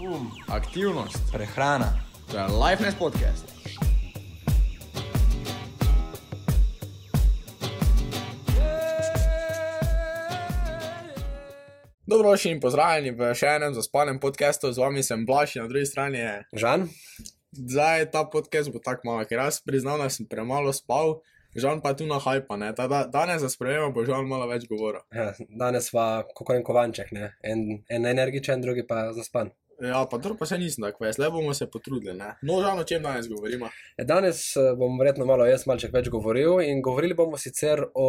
Um, aktivnost, prehrana. to je Lifeness podcast. Dobrodošli in pozdravljeni v še enem zaspanem podkastu, z vami sem Blaž na drugi strani je. Žan? Zdaj ta podcast bo tako malo, ker jaz priznam, da sem premalo spal, žal pa tu na hajpa, ne. Ta, da, danes za spremembo bo žal malo več govora. Ja, danes pa kako en kovanček, ne? en, en energičen, drugi pa zaspan. Ja, pa dobro pa se nisem tako veš, le bomo se potrudili, ne. No, žal o čem danes govorimo. Ja, danes eh, bom verjetno malo jaz malček več govoril in govorili bomo sicer o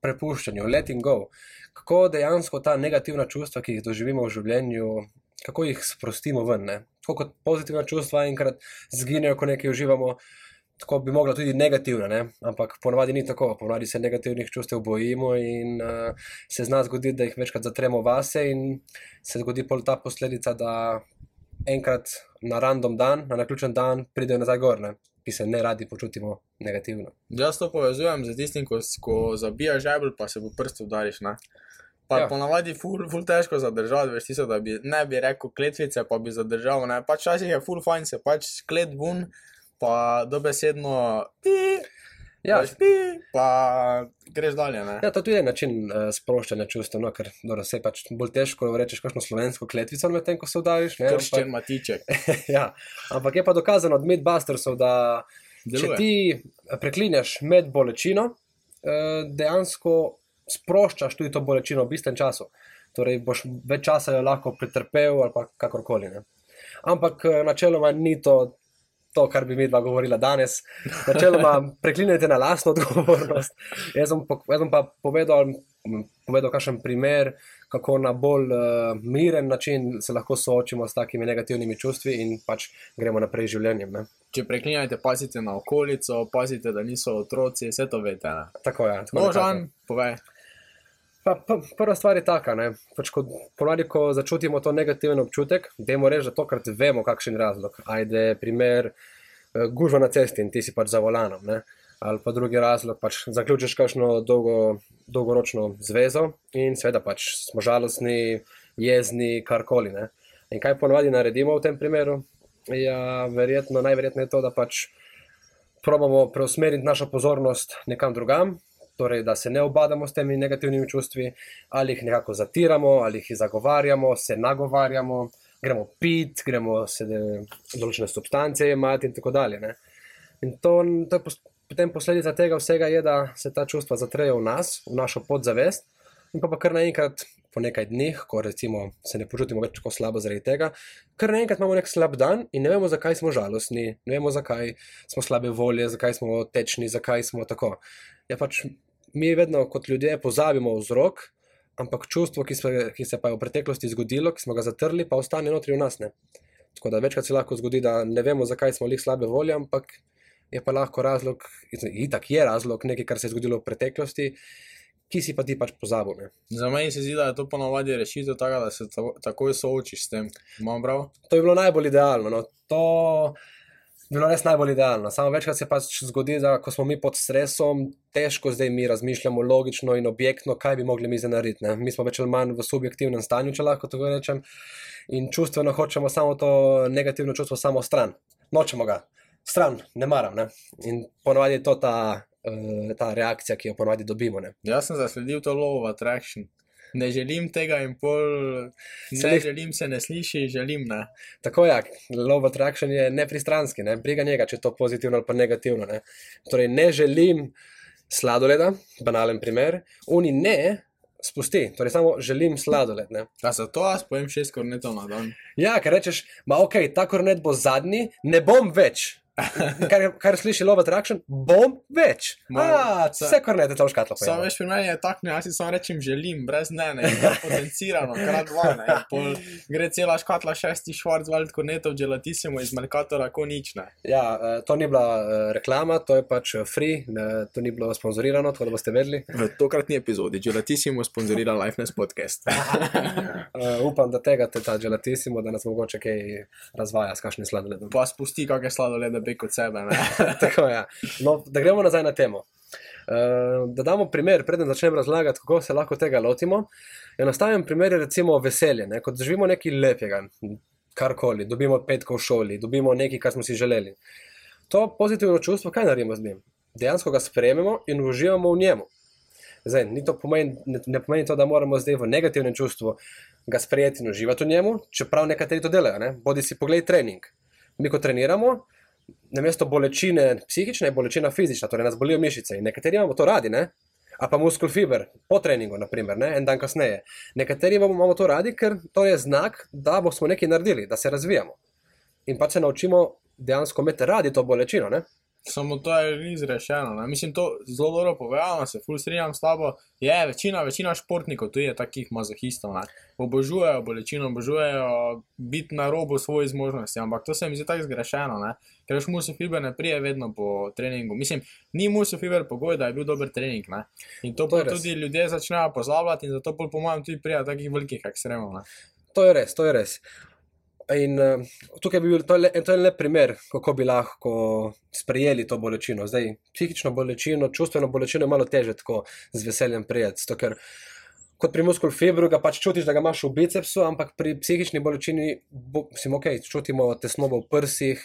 prepuščanju, letting go. Kako dejansko ta negativna čustva, ki jih doživimo v življenju, kako jih sprostimo ven. Ne? Tako kot pozitivna čustva enkrat zginejo, ko nekaj uživamo, tako bi mogla tudi negativna, ne? ampak ponavadi ni tako. Ponavadi se negativnih čustev bojimo in uh, se zna zgoditi, da jih večkrat zatremo vase in se zgodi pol ta posledica, da enkrat na random dan, na naključen dan, pridejo nazaj gor, ne? ki se ne radi počutimo negativno. Jaz to povezujem z tistim, ko, ko zabijaš žebelj, pa se v prst udariš. Ne? Pa Ja. ponavadi ful, ful težko zadržati, veš, tisto, da bi ne bi rekel kletvice, pa bi zadržal. Ne? Pač včasih je ful fajn se pač klet bun, pa dobesedno pi, Ja, veš, pi, pa greš dalje. Ne? Ja, to tudi je način uh, sproščanja čustev, no, ker dobro, se je pač bolj težko rečeš kakšno slovensko kletvico medtem, ko se vdaviš. Krščen matiček. Ampak, ja, ampak je pa dokazano od Midbustersov, da če Deluje. ti preklinjaš med bolečino, uh, dejansko sproščaš tudi to bolečino v bistven času. Torej, boš več časa jo lahko pretrpel ali kakorkoli. Ne. Ampak eh, načeloma ni to. To, kar bi mi dva govorila danes, načeloma preklinjate na lastno odgovornost. Jaz bom, po- jaz bom pa povedal, povedal kakšen primer, kako na bolj uh, miren način se lahko soočimo s takimi negativnimi čustvi in pač gremo naprej z življenjem. Ne? Če preklinjate, pazite na okolico, pazite, da niso otroci, vse to veste. Tako je. Tako No. Žan, povej. Pa, pa, prva stvar je taka, ne. Pač ko, ponavadi, ko začutimo to negativen občutek, dajmo reči, da tokrat vemo, kakšen je razlog. Ajde, primer, eh, gužva na cesti in ti si pač za volanom. Ne. Ali pa drugi razlog, pač zaključiš kakšno dolgo, dolgoročno zvezo in seveda pač smo žalostni, jezni, karkoli. Ne. In kaj ponavadi naredimo v tem primeru? Ja, verjetno, najverjetneje je to, da pač probamo preusmeriti našo pozornost nekam drugam, torej da se ne obadamo s temi negativnimi čustvi, ali jih nekako zatiramo, ali jih zagovarjamo, se nagovarjamo, gremo pit, gremo se določene substance jemati in tako dalje. Ne. In to, to je pos, potem posledica tega vsega, je, da se ta čustva zatrejo v nas, v našo podzavest, in pa, pa kar naenkrat. Po nekaj dneh, ko recimo se ne počutimo več tako slabo zaradi tega, kar naenkrat imamo nek slab dan in ne vemo, zakaj smo žalostni, ne vemo, zakaj smo slabe volje, zakaj smo tečni, zakaj smo tako. Ja, pač mi vedno kot ljudje pozabimo vzrok, ampak čustvo, ki se, ki se pa je v preteklosti zgodilo, ki smo ga zatrli, pa ostane notri v nas. Ne? Tako da večkrat se lahko zgodi, da ne vemo, zakaj smo lih slabe volje, ampak je pa lahko razlog, itak je razlog nekaj, kar se je zgodilo v preteklosti, ki si pa ti pač pozabil. Ne? Za meni se zdi, da je to ponovadi rešitev tega, da se ta, takoj soočiš s tem. Imam prav? To je bilo najbolj idealno. No. To bilo res najbolj idealno. Samo večkrat se pač zgodi, da ko smo mi pod stresom, težko zdaj mi razmišljamo logično in objektno, kaj bi mogli mi zdaj narediti. Ne. Mi smo več ali manj v subjektivnem stanju, če lahko tako rečem, in čustveno hočemo samo to negativno čustvo samo stran. Nočemo ga, stran, ne maram. Ne. In ponovadi je to ta, uh, ta reakcija, ki jo ponovadi dobimo. Ne. Jaz sem zasledil to of attraction. Ne želim tega in pol, Se ne želim se ne sliši, želim ne. Tako je, love attraction je nepristranski, ne? briga njega, če je to pozitivno ali pa negativno. Ne? Torej, ne želim sladoleda, banalen primer, oni ne spusti, torej samo želim sladoled. Ne? A zato jaz pojem šest kornetov na dan. Ja, ker rečeš, ma ok, ta kornet bo zadnji, ne bom več. Kar, kar sliši love attraction, bom več. A, vse kornete tam v škatlo. Sam pojemo. veš, pri meni je tako, ne, jaz si samo rečem želim, brez ne, ne, to potencirano, krat dva, ne. Pol gre cela škatla šesti Schwarzwald kornetov gelatissimo iz Mercatora, ko nič ne. Ja, eh, to ni bila eh, reklama, to je pač eh, free, ne, to ni bilo sponzorirano, tako da boste vedeli. V tokratni epizodi gelatissimo sponzorira Lifeness podcast. Uh, upam, da tega te ta gelatissimo, da nas mogoče kaj razvaja s kakšnim sladoledom. Pa spusti kakšne sladolede bek od sebe. Tako je. No, da gremo nazaj na temo. Uh, da damo primer, preden začnem razlagati, kako se lahko tega lotimo. Enostaven primer je recimo veselje. Ne? Ko doživimo nekaj lepega, karkoli, dobimo petkov v šoli, dobimo nekaj, kar smo si želeli. To pozitivno čustvo, kaj naredimo z njim? Dejansko ga sprejmemo in uživamo v njemu. Zdaj, to pomeni, ne, ne pomeni to, da moramo zdaj v negativnem čustvu ga sprejeti in uživati v njemu, čeprav nekateri to delajo. Ne? Bodi si pogled trening. Mi, ko treniramo, namesto bolečine psihične, je bolečina fizična, torej nas bolijo mišice. In nekateri imamo to radi, ne? a pa muskel fiber po treningu, naprimer, ne? en dan kasneje. Nekateri imamo, to radi, ker to je znak, da bomo nekaj naredili, da se razvijamo. In pa se naučimo dejansko imeti radi to bolečino. Ne? Samo to je res rešeno. Ne? Mislim, to zelo dobro povedano, se ful strinjam s tabo. Je večina, večina športnikov, tu je takih mazohistov, ne? obožujejo bolečino, obožujejo biti na robu svojih zmožnosti, ampak to se mi zdi tako zgrešeno, ne? ker už musu fiber ne prije vedno po treningu. Mislim, ni musu fiber pogoj, da je bil dober trening. Ne? In to, To tudi ljudje začnejo pozabljati in zato po mojem tudi prija takih velikih ekstremov. Ne? To je res, to je res. In uh, tukaj bi bil, to le, to je le primer, kako bi lahko sprejeli to bolečino. Zdaj, psihično bolečino, čustveno bolečino je malo teže tako z veseljem prijeti. Zato, ker kot pri muskul fibru ga pač čutiš, da ga imaš v bicepsu, ampak pri psihični bolečini bo, si ok, čutimo tesnobo v prsih,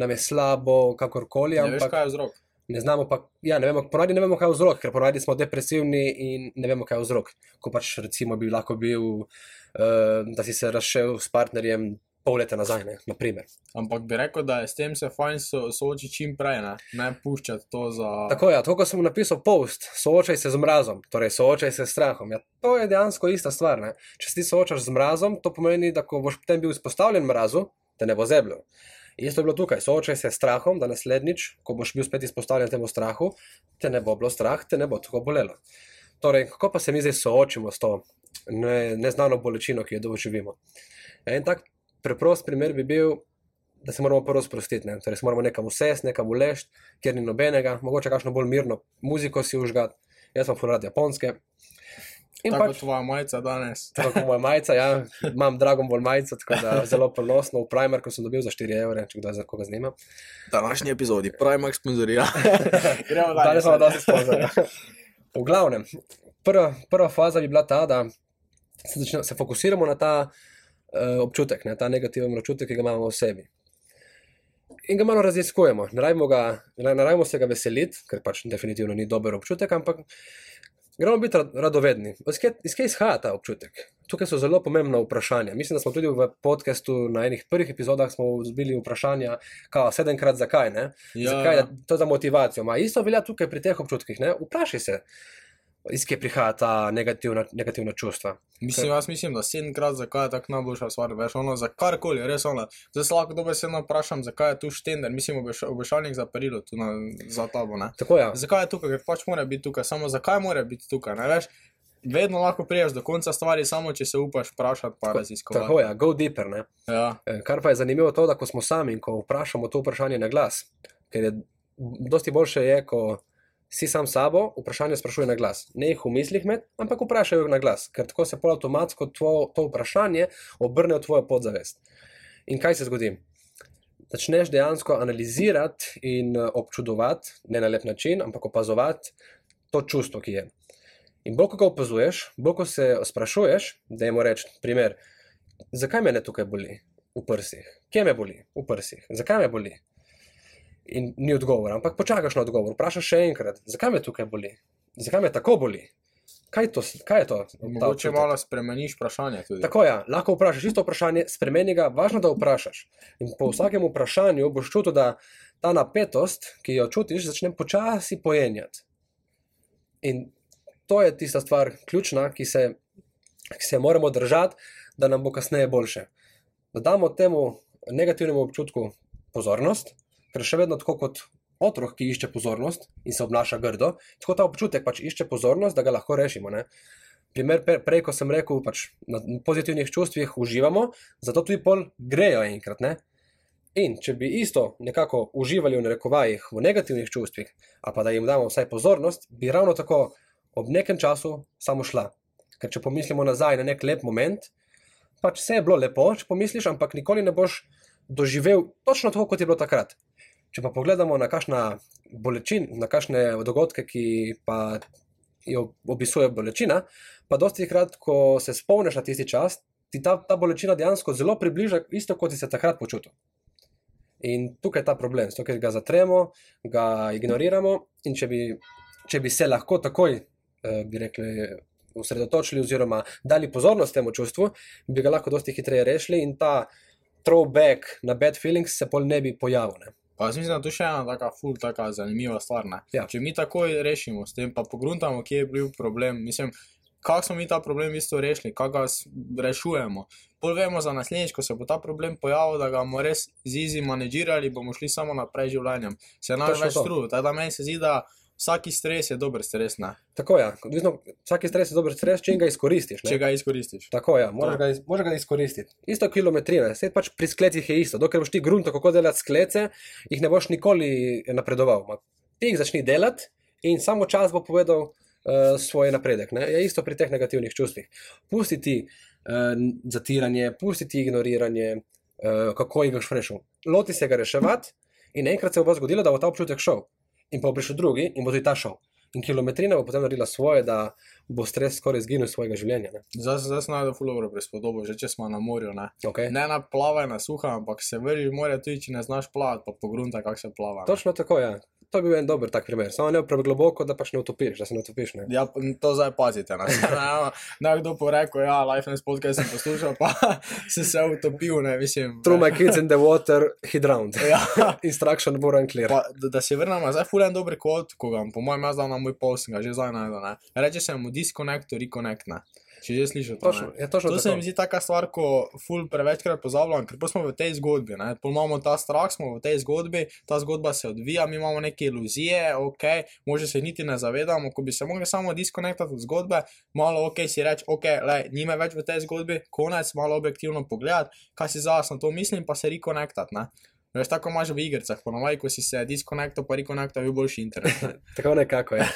nam je slabo, kakorkoli. Ne veš, Ampak kaj je vzrok. ne znamo pa, ja, ne vemo, ponavadi ne vemo, kaj je vzrok, ker ponavadi smo depresivni in ne vemo, kaj je vzrok. Ko pač recimo bi lahko bil, uh, da si se razšel s partnerjem pol leta nazaj, ne, naprimer. Ampak bi rekel, da je s tem se fajn so, soočiti čim prej, ne, ne puščati to za. Tako je, ja, tako kot sem napisal post, soočaj se z mrazom, torej soočaj se s strahom. Ja, to je dejansko ista stvar. Ne? Če se ti soočaš z mrazom, to pomeni, da ko boš potem bil izpostavljen mrazu, te ne bo zeblil. Isto je bilo tukaj, soočaj se s strahom, da naslednjič, ko boš bil spet izpostavljen temu strahu, te ne bo bilo strah, te ne bo tako bolelo. Torej, kako pa se mi zdaj soočimo s to ne, neznano bolečino, ki jo doživimo? En tak preprost primer bi bil, da se moramo prvo sprostiti, ne? torej se moramo nekam usesti, nekam uležti, kjer ni nobenega, mogoče kakšno bolj mirno muziko si užgati. Jaz sem furat japonske. In Tako pač, pač... tvoja majica danes. tako kot moja majica, ja, imam Dragon Ball majico, tako da zelo ponosno v Primarku sem dobil za 4 evre, če kdo za koga zanima. Današnji epizodi, Primark sponzorira. Gremo Danes smo dosti sponzorja. V glavnem, prva, prva faza bi bila ta, da se, začne, se fokusiramo na ta uh, občutek, na ta negativen občutek, ki ga imamo v sebi. In ga malo raziskujemo. Ne rabimo, ne, ne se ga veseliti, ker pač definitivno ni dober občutek, ampak gremo biti rad- radovedni. Iz kje, iz kje izhaja ta občutek? Tukaj so zelo pomembna vprašanja. Mislim, da smo tudi v podkastu na enih prvih epizodah zbili vprašanja, kao sedemkrat zakaj. Ne? Ja. Zakaj to za motivacijo? Ma isto velja tukaj pri teh občutkih. Ne? Vprašaj se, iz kje prihaja ta negativna, negativna čustva. Mislim, jaz mislim, da sedemkrat zakaj je tako najboljša stvar, veš, ono za karkoli, res ono. Zdaj se lahko dobesedno vprašam, zakaj je tu štender, mislim, obeš, obešalnik za perilo tu na, za tabo, ne. Tako je. Ja. Zakaj je tukaj, ker pač mora biti tukaj, samo zakaj mora biti tukaj, ne veš. Vedno lahko priješ do konca stvari, samo če se upaš vprašati, pa raziskovati. Tako je, go deeper. Ne? Ja, Eh, Kar pa je zanimivo to, da ko smo sami in ko vprašamo to vprašanje na glas, ker je dosti boljše je, ko si sam sabo, vprašanje sprašuje na glas. Ne jih v mislih med, ampak vprašaj jih na glas, ker tako se pol avtomatsko to, vprašanje obrne v tvojo podzavest. In kaj se zgodi? Začneš dejansko analizirati in občudovati, ne na lep način, ampak opazovati to čustvo, ki je. In bolj ko ga opazuješ, bolj ko se sprašuješ, da jim reči, primer, zakaj me tukaj boli v prsih, kje me boli v prsih, zakaj me boli. In ni odgovora, ampak počakaš na odgovor, vprašaš še enkrat, zakaj me tukaj boli, zakaj me tako boli, kaj, to, kaj je to? mogoče občutek? malo spremeniš vprašanje tudi. Tako je, ja, lahko vprašaš isto vprašanje, spremeni ga, važno, da vprašaš. In po vsakem vprašanju boš čutil, da ta napetost, ki jo čutiš, začne počasi pojenjati. In to je tista stvar, ključna, ki se, ki se moramo držati, da nam bo kasneje boljše. Da damo temu negativnemu občutku pozornost, ker še vedno tako kot otrok, ki išče pozornost in se obnaša grdo, tako ta občutek pač išče pozornost, da ga lahko rešimo. Ne? Primer prej, ko sem rekel, pač na pozitivnih čustvih uživamo, zato tudi pol grejo enkrat. Ne? In če bi isto nekako uživali v narekovajih v negativnih čustvih, a pa da jim damo vsaj pozornost, bi ravno tako ob nekem času samo šla. Ker če pomislimo nazaj na nek lep moment, pač vse je bilo lepo, če pomisliš, ampak nikoli ne boš doživel točno tako, kot je bilo takrat. Če pa pogledamo na kakšna bolečin, na kakšne dogodke, ki pa jo opisuje bolečina, pa dosti krat, ko se spomniš na tisti čas, ti ta, ta bolečina dejansko zelo približa, isto kot si se takrat počutil. In tukaj je ta problem, zato ker ga zatremo, ga ignoriramo. In če bi, če bi se lahko takoj, eh, bi rekli, osredotočili oziroma dali pozornost temu čustvu, bi ga lahko dosti hitreje rešili in ta throwback na bad feelings se pol ne bi pojavil. Ne. Pa jaz mislim, da to je še ena taka ful, taka zanimiva stvar. ne. Ja. Če mi takoj rešimo s tem, pa pogruntamo, kje je bil problem, mislim, kako smo mi ta problem v bistvu rešili, kako ga rešujemo. Pol vemo za naslednjič, ko se bo ta problem pojavil, da ga bomo res z easy managirali, bomo šli samo naprej življenjem. Se nam več to. truditi. Tako da meni se zdi, da vsaki stres je dober stres, ne? Tako je, odvisno, vsak stres je dober stres, če ga izkoristiš. Ne. če ga izkoristiš. Tako je, moraš, To. ga iz- moraš ga izkoristiti. Isto kilometrina, vse pač pri sklecih je isto. Dokler boš ti grunto, kako delati sklece, jih ne boš nikoli napredoval. Ma, ti jih začni delati in samo čas bo povedal uh, svoj napredek. Ne? Je isto pri teh negativnih čustvih. Pusti ti uh, zatiranje, pusti ti ignoriranje, uh, kako jih boš rešil. Loti se ga reševati in enkrat se bo zgodilo, da bo ta občutek šel. In pa bo prišel drugi in bo tudi ta šel. In kilometrina bo potem naredila svoje, da bo stres skoraj izginil iz svojega življenja. Zdaj se zdaj najde fulovro prispodobo, že če smo na morju, ne? Okay. Ne na plavaj na suha, ampak se vrži v morje tudi, če ne znaš plavati, pa pogrunta, kako se plava. ne. Točno tako je. Ja. To je bil en dober tak primer. Samo ne pregloboko, da pač ne utopiš, da se ne utopiš. Ne? Ja, to zdaj pazite. Ne, ne, ne kdo bo rekel, ja, Life and Podcast sem poslušal, pa si se utopil, ne, mislim. Throw my kids in the water, he drowned. Ja, Instruction more unclear. pa, da, da se vrnemo, zdaj fulen dober kvot, ko ga po mojem, jaz dal na moj post, ga že zdaj najdel, ne. Reče se mu disconnect reconnect, ne. Če že slišal to, Točno, ne. je točno To se tako. mi zdi taka stvar, ko ful prevečkrat pozabljam, ker smo v tej zgodbi. Ne? Pol imamo ta strah, smo v tej zgodbi, ta zgodba se odvija, mi imamo neke iluzije, ok, može se niti ne zavedamo. Ko bi se mogli samo diskonektati od zgodbe, malo ok si reči, ok, le, nime več v tej zgodbi, konec, malo objektivno pogledati, kaj si zdaj na to mislim, pa se rekonektati. ne. Veš, tako imaš v igrah, ponovadi, ko si se diskonektal, pa rekonektal, je boljši internet. ne. Tako nekako je.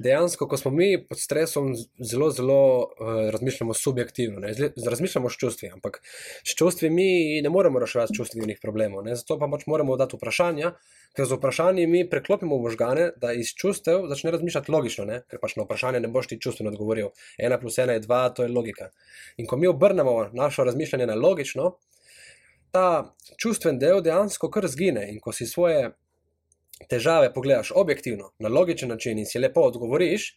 Dejansko, ko smo mi pod stresom, zelo, zelo uh, razmišljamo subjektivno. Ne? Zle- Razmišljamo s čustvi, ampak s čustvi mi ne moremo reševati čustvenih problemov. Ne? Zato pa pač moramo dati vprašanja, ker z vprašanji mi preklopimo možgane, da iz čustev začne razmišljati logično, ne? ker pač na vprašanje ne boš ti čustveno odgovoril. Ena plus ena je dva, to je logika. In ko mi obrnemo naše razmišljanje na logično, ta čustven del dejansko kar zgine. In ko si svoje težave pogledaš objektivno, na logičen način in si lepo odgovoriš,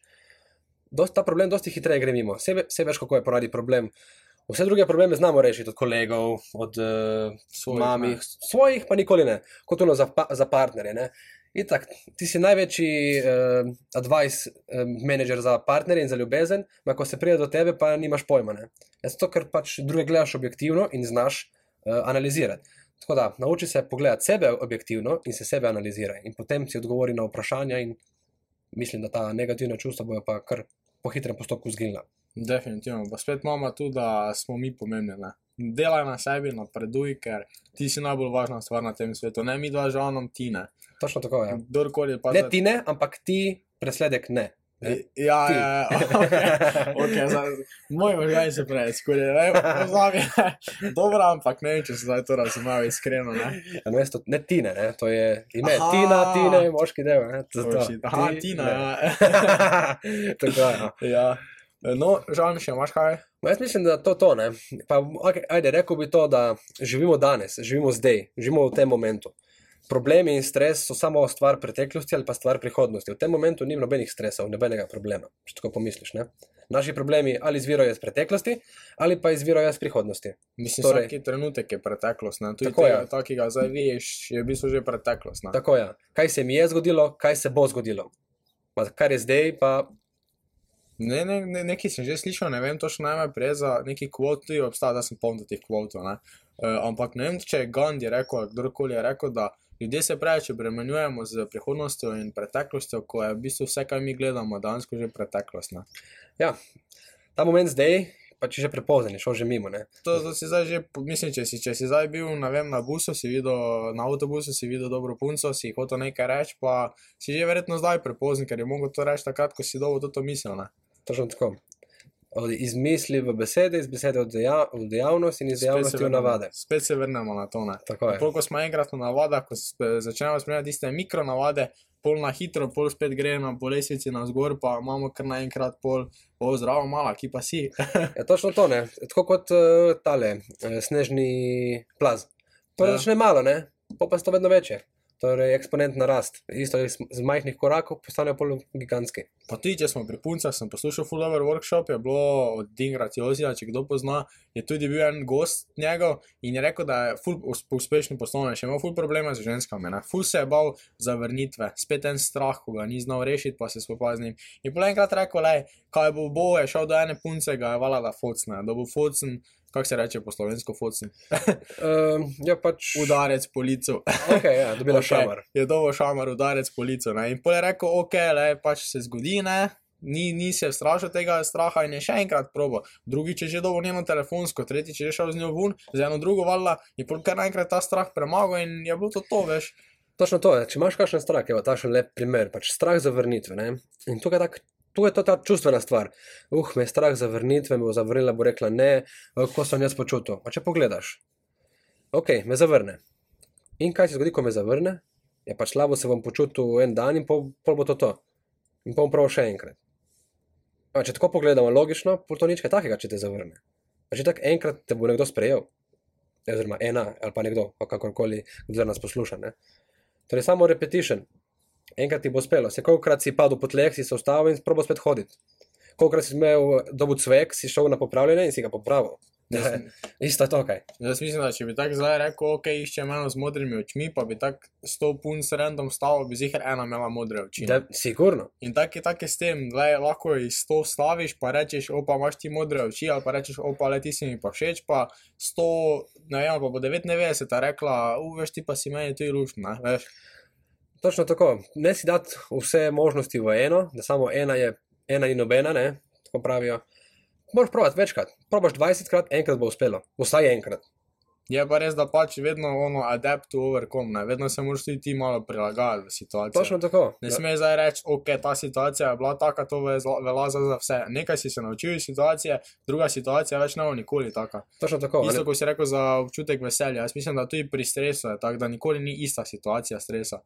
dost, ta problem dosti hitreje gre mimo. Vse, vse veš, kako je ponadi problem. Vse druge probleme znamo rešiti od kolegov, od uh, Svojih, mamih, ne. svojih pa nikoli ne, kot ono za, pa, za partnerje. Ne? Itak, ti si največji uh, advice uh, manager za partnerje in za ljubezen, ma ko se pride do tebe, pa nimaš pojma. Ne? Zato, ker pač druge gledaš objektivno in znaš uh, analizirati. Tako da, nauči se pogledati sebe objektivno in se sebe analizirati, in potem si odgovori na vprašanja, in mislim, da ta negativna čustva bojo pa kar po hitrem postopku zginila. Definitivno, pa spet imamo tu, da smo mi pomembni. Ne? Delaj na sebi, napreduj, ker ti si najbolj važna stvar na tem svetu. Ne mi dva žanom, ti ne. Točno tako je. Ja. Kdorkoli pa Ne ti ne, ampak ti presledek ne. Ja, Ti. ja, ja, okay, okay, za, moj možgaj se prej, skoraj, ne, pozabi. Dobro, ampak ne vem, če se zdaj to razumel iskreno, ne. Namesto, ne tine, ne? to je ime. Aha. Tina, tine, moški del. Ne? To, Oh, to. shit. Aha, Ti, Tina, ne. ja. tako je. Ja. ja. No, žal mi še imaš kaj? Ma Jaz mislim, da to to ne. Pa, okay, ajde, rekel bi to, da živimo danes, živimo zdaj, živimo v tem momentu. Problemi in stres so samo stvar preteklosti ali pa stvar prihodnosti. V tem momentu ni nobenih stresov, nobenega problema, če tako pomisliš. Ne? Naši problemi ali izvirajo iz preteklosti ali pa izvirajo iz prihodnosti. Mislim, Torej- vsaki trenutek je preteklost, ne. Tudi Tako je. tega, ta, ki ga zdaj vidiš, je v bistvu že preteklost, ne. Tako je. Kaj se mi je zgodilo, kaj se bo zgodilo. Ma, kar je zdaj, pa Ne, ne, ne, nekaj sem že slišal, ne vem točno najprej za neki kvoti, obstaja, da sem poln teh kvotov. Uh, ampak ne vem, če je Gandhi rekel, kdorkoli je rekel, da ljudje se preveč obremenjujemo z prihodnostjo in preteklostjo, ko je v bistvu vse, kar mi gledamo, danes že preteklost. Ne. ja, ta moment zdaj, pa če že prepozen, šel že mimo. Ne? To, to si zdaj že, mislim, če si, če si zdaj bil vem, na busu, si videl, na avtobusu si videl dobro punco, si hotel nekaj reči, pa si že verjetno zdaj prepozen, ker je mogel to reči takrat, ko si dobil to misel. Ne. Točno tako. Iz misli v besede, iz besede v, deja, v dejavnost in iz dejavnosti v vrnemo- navade. Spet se vrnemo na to. Je. Ko smo enkrat na navadah, ko začnemo spremljati tiste mikronavade, pol na hitro, pol spet gre na po lesvici na zgor, pa imamo kar naenkrat pol, o zdravo, mala, ki pa si. Ja, točno to, ne. Tako kot uh, tale uh, snežni plaz. To Ja. ja. začne malo, ne, pa pa so vedno večje. Torej, eksponentna rast. Isto z majhnih korakov postanejo pol gigantski. Pa tudi, če smo pri puncah, sem poslušal Fullover workshop, je bilo od Dingra Tiozija, če kdo pozna, je tudi bil en gost njegov in je rekel, da je ful us- uspešno poslovnež, je imel ful probleme z ženskami, ne. ful se je bal zavrnitve, spet en strah, ko ga ni znal rešiti, pa se spopada z njim. In pol enkrat rekel, le, kaj bo, bo, je šel do ene punce, ga je vala da focne, da bo focen, kako se reče po slovensko focen, Uh, ja, pač. udarec po licu. Okay, ja, dobila Ok, okay. šamar. Je dobo šamar, udarec po licu. Ne? In pol je rekel, ok, le, pač se zgodi, ne. Ni, ni se strašil tega straha in je še enkrat probo. Drugič je že dobil njeno telefonsko, tretjič je šel z njo ven, z eno drugo valjda in kar naenkrat ta strah premagal in je bilo to to, veš. Točno to je. Če imaš kakšen strah, je ta še lep primer, pač strah zavrnitve. Ne? In tukaj je tak. Tu je to ta čustvena stvar. Uh, me je strah zavrnitve, me bo zavrnila, bo rekla ne, kako sem jaz počutil. Pa če pogledaš, ok, me zavrne. In kaj se zgodi, ko me zavrne? Je pač slabo se bom počutil en dan in pol, pol bo to to. In bom prav še enkrat. A, če tako pogledamo logično, pol to nič kaj takega, če te zavrne. A že tako enkrat te bo nekdo sprejel. Oziroma ena ali pa nekdo, kakorkoli, kdo nas posluša. Ne? Torej, samo repetition. Enkrat ti bo uspelo, se kolikokrat si padel po tleh, si se ustavil in probo spet hoditi. Kolikokrat si imel dobu cvek, si šel na popravljanje in si ga popravil. Jaz, Isto to, kaj. jaz mislim, da če bi tako zdaj rekel, ok, iščem eno z modrimi očmi, pa bi tako sto punc random stavo, bi zihar ena imela modre oči. Da, sigurno. In tako je, tak je s tem, da lahko iz 100 staviš, pa rečeš, opa, imaš ti modre oči, ali pa rečeš, opa, le ti si mi pa všeč, pa 100, ne vem, pa bo 99 rekla, uveš ti pa si meni tudi lušten, ne, veš. Točno tako. Ne si dati vse možnosti v eno, da samo ena je ena in nobena, ne, tako pravijo. Moraš provati večkrat. Probaš 20 krat, enkrat bo uspelo. Vsaj enkrat. Je pa res, da pač vedno ono adapt to overcome, ne, vedno se moraš tudi ti malo prilagajati v situacijo. Točno tako. Ne smeš zdaj reči, ok, ta situacija je bila taka, to ve- velja za za vse. Nekaj si se naučil iz situacije, druga situacija več ne bo nikoli taka. Točno tako. Isto, kot si rekel za občutek veselja. Jaz mislim, da tudi pri stresu je tako, da nikoli ni ista situacija stresa.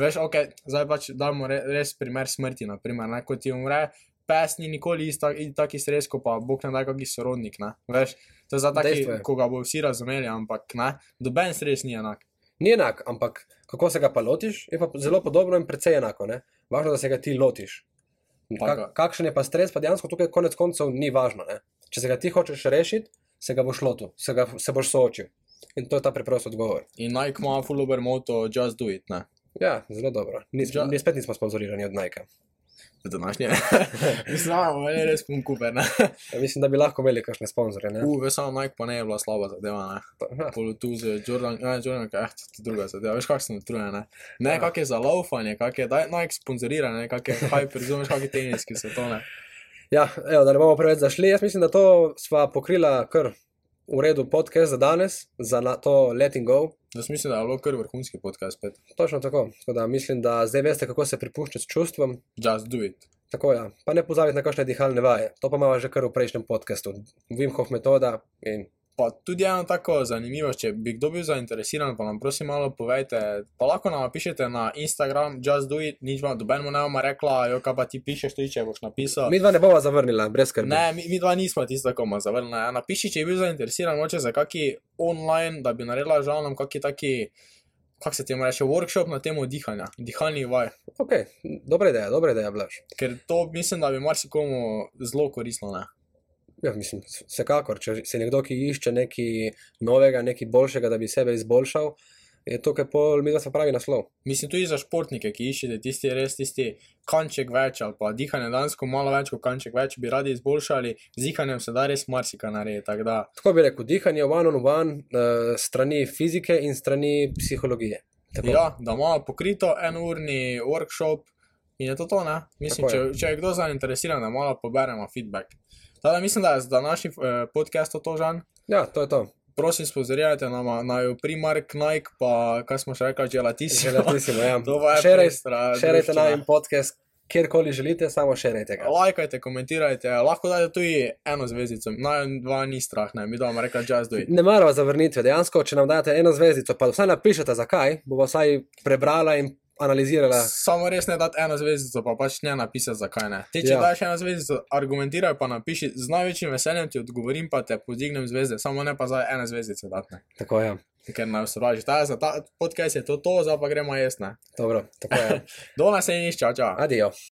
Veš, ok, zdaj pač damo re, res primer smrti, naprimer, ne, ko ti umre. Pes ni nikoli taki stres, kot pa Bog ne da kakšen sorodnik. Ne? Veš, to je za taki, je. ko ga bo vsi razumeli, ampak ne, doben stres ni enak. Ni enak, ampak kako se ga pa lotiš, je pa zelo podobno in precej enako. Ne? Važno, da se ga ti lotiš. Tako. Kak, kakšen je pa stres, pa dejansko tukaj konec koncev ni važno. Ne? Če se ga ti hočeš rešiti, se ga boš lotil, se, ga, se boš soočil. In to je ta preprost odgovor. In Nike ima full over moto, just do it. Ne? Ja, zelo dobro. Nis, Ja. spet nismo sponzorirani od Nike. Za današnje. Mislim, da imamo res pun kuper. Ja, mislim, da bi lahko imeli kakšne sponzorje. ne? U, veš, samo Nike pa ne je bila slaba zadeva. Ja, Polo tu z Jordan, ne, Jordan, kaj, eh, je druga zadeva, veš, kak sem utrujen, ne. Ne, Ja. kak je za laufanje, kak je, daj, Nike sponzorira, ne, kak je hype, razumeš, kak je teniski se to, ne. Ja, evo, da ne bomo preveč zašli. Jaz mislim, da to sva pokrila kar v redu podcast za danes, za to letting go. Jaz mislim, da je bilo kar vrhunski podcast spet. Točno tako. tako da mislim, da zdaj veste, kako se pripuščati čustvom. Just do it. Tako ja. Pa ne pozabite na kakšne dihalne vaje. To pa imamo že kar v prejšnjem podkastu. Wim Hof metoda in Pa tudi eno tako zanimivo, če bi kdo bil zainteresiran, pa nam prosim malo povejte, pa lahko nam napišete na Instagram, just do it, nič vam, mu ne bomo rekla, jo, kaj pa ti pišeš, tudi če boš napisal. mi dva ne bova zavrnila, brez skrbi. Ne, mi, mi dva nismo tisto, koma zavrnili. Ja, napiši, če je bil zainteresiran, moče za kaki online, da bi naredila žal nam kaki taki, kako se temu reče, workshop na temo dihanja, dihalnih vaj. Ok, dobra ideja, dobra ideja, Blaž. Ker to mislim, da bi marsikomu zelo koristilo. Ne? Ja, mislim, vsekakor, če se nekdo, ki išče nekaj novega, nekaj boljšega, da bi sebe izboljšal, je to, kar pol mi da se pravi naslov. Mislim tudi za športnike, ki iščete tisti res tisti kanček več ali pa dihanje dansko malo več kot kanček več, bi radi izboljšali, z dihanjem se da res marsikaj narediti. tako da Tako bi rekel, dihanje one on one, uh, strani fizike in strani psihologije. Tako. Ja, da imamo pokrito enourni workshop in je to to, ne? Mislim, Tako če, je. če je kdo zainteresiran, da malo poberemo feedback. Tada mislim, da je za današnji eh, podcast to žan. ja, to je to. Prosim, sponzorirajte nam na Primark, Nike, pa kaj smo še rekli, Gelatis. Želatisimo, ja. To pa je Šeraj- pestra Šerajte druščina. nam podcast, kjerkoli želite, samo še rejte ga. Lajkajte, komentirajte, lahko dajte tudi eno zvezdico, naj dva ni strah, ne, mi doma rekla just do it. Ne maramo zavrnitve. Dejansko, če nam date eno zvezdico, pa vsaj napišete, zakaj, bo vsaj prebrala in analizirala. Samo res ne dati eno zvezdico, pa pač ne napisati, zakaj ne. Ti, če Ja. ja. daš eno zvezdico, argumentiraj pa napiši, z največjim veseljem ti odgovorim, pa te podignem zvezde, samo ne pa za ene zvezdice dati, ne. Tako je. ker naj usražiš. Ta, za ta podcast je to, to, zdaj pa gremo jesti, ne. Dobro, tako je. Do naslednjič, čau, čau. Adijo.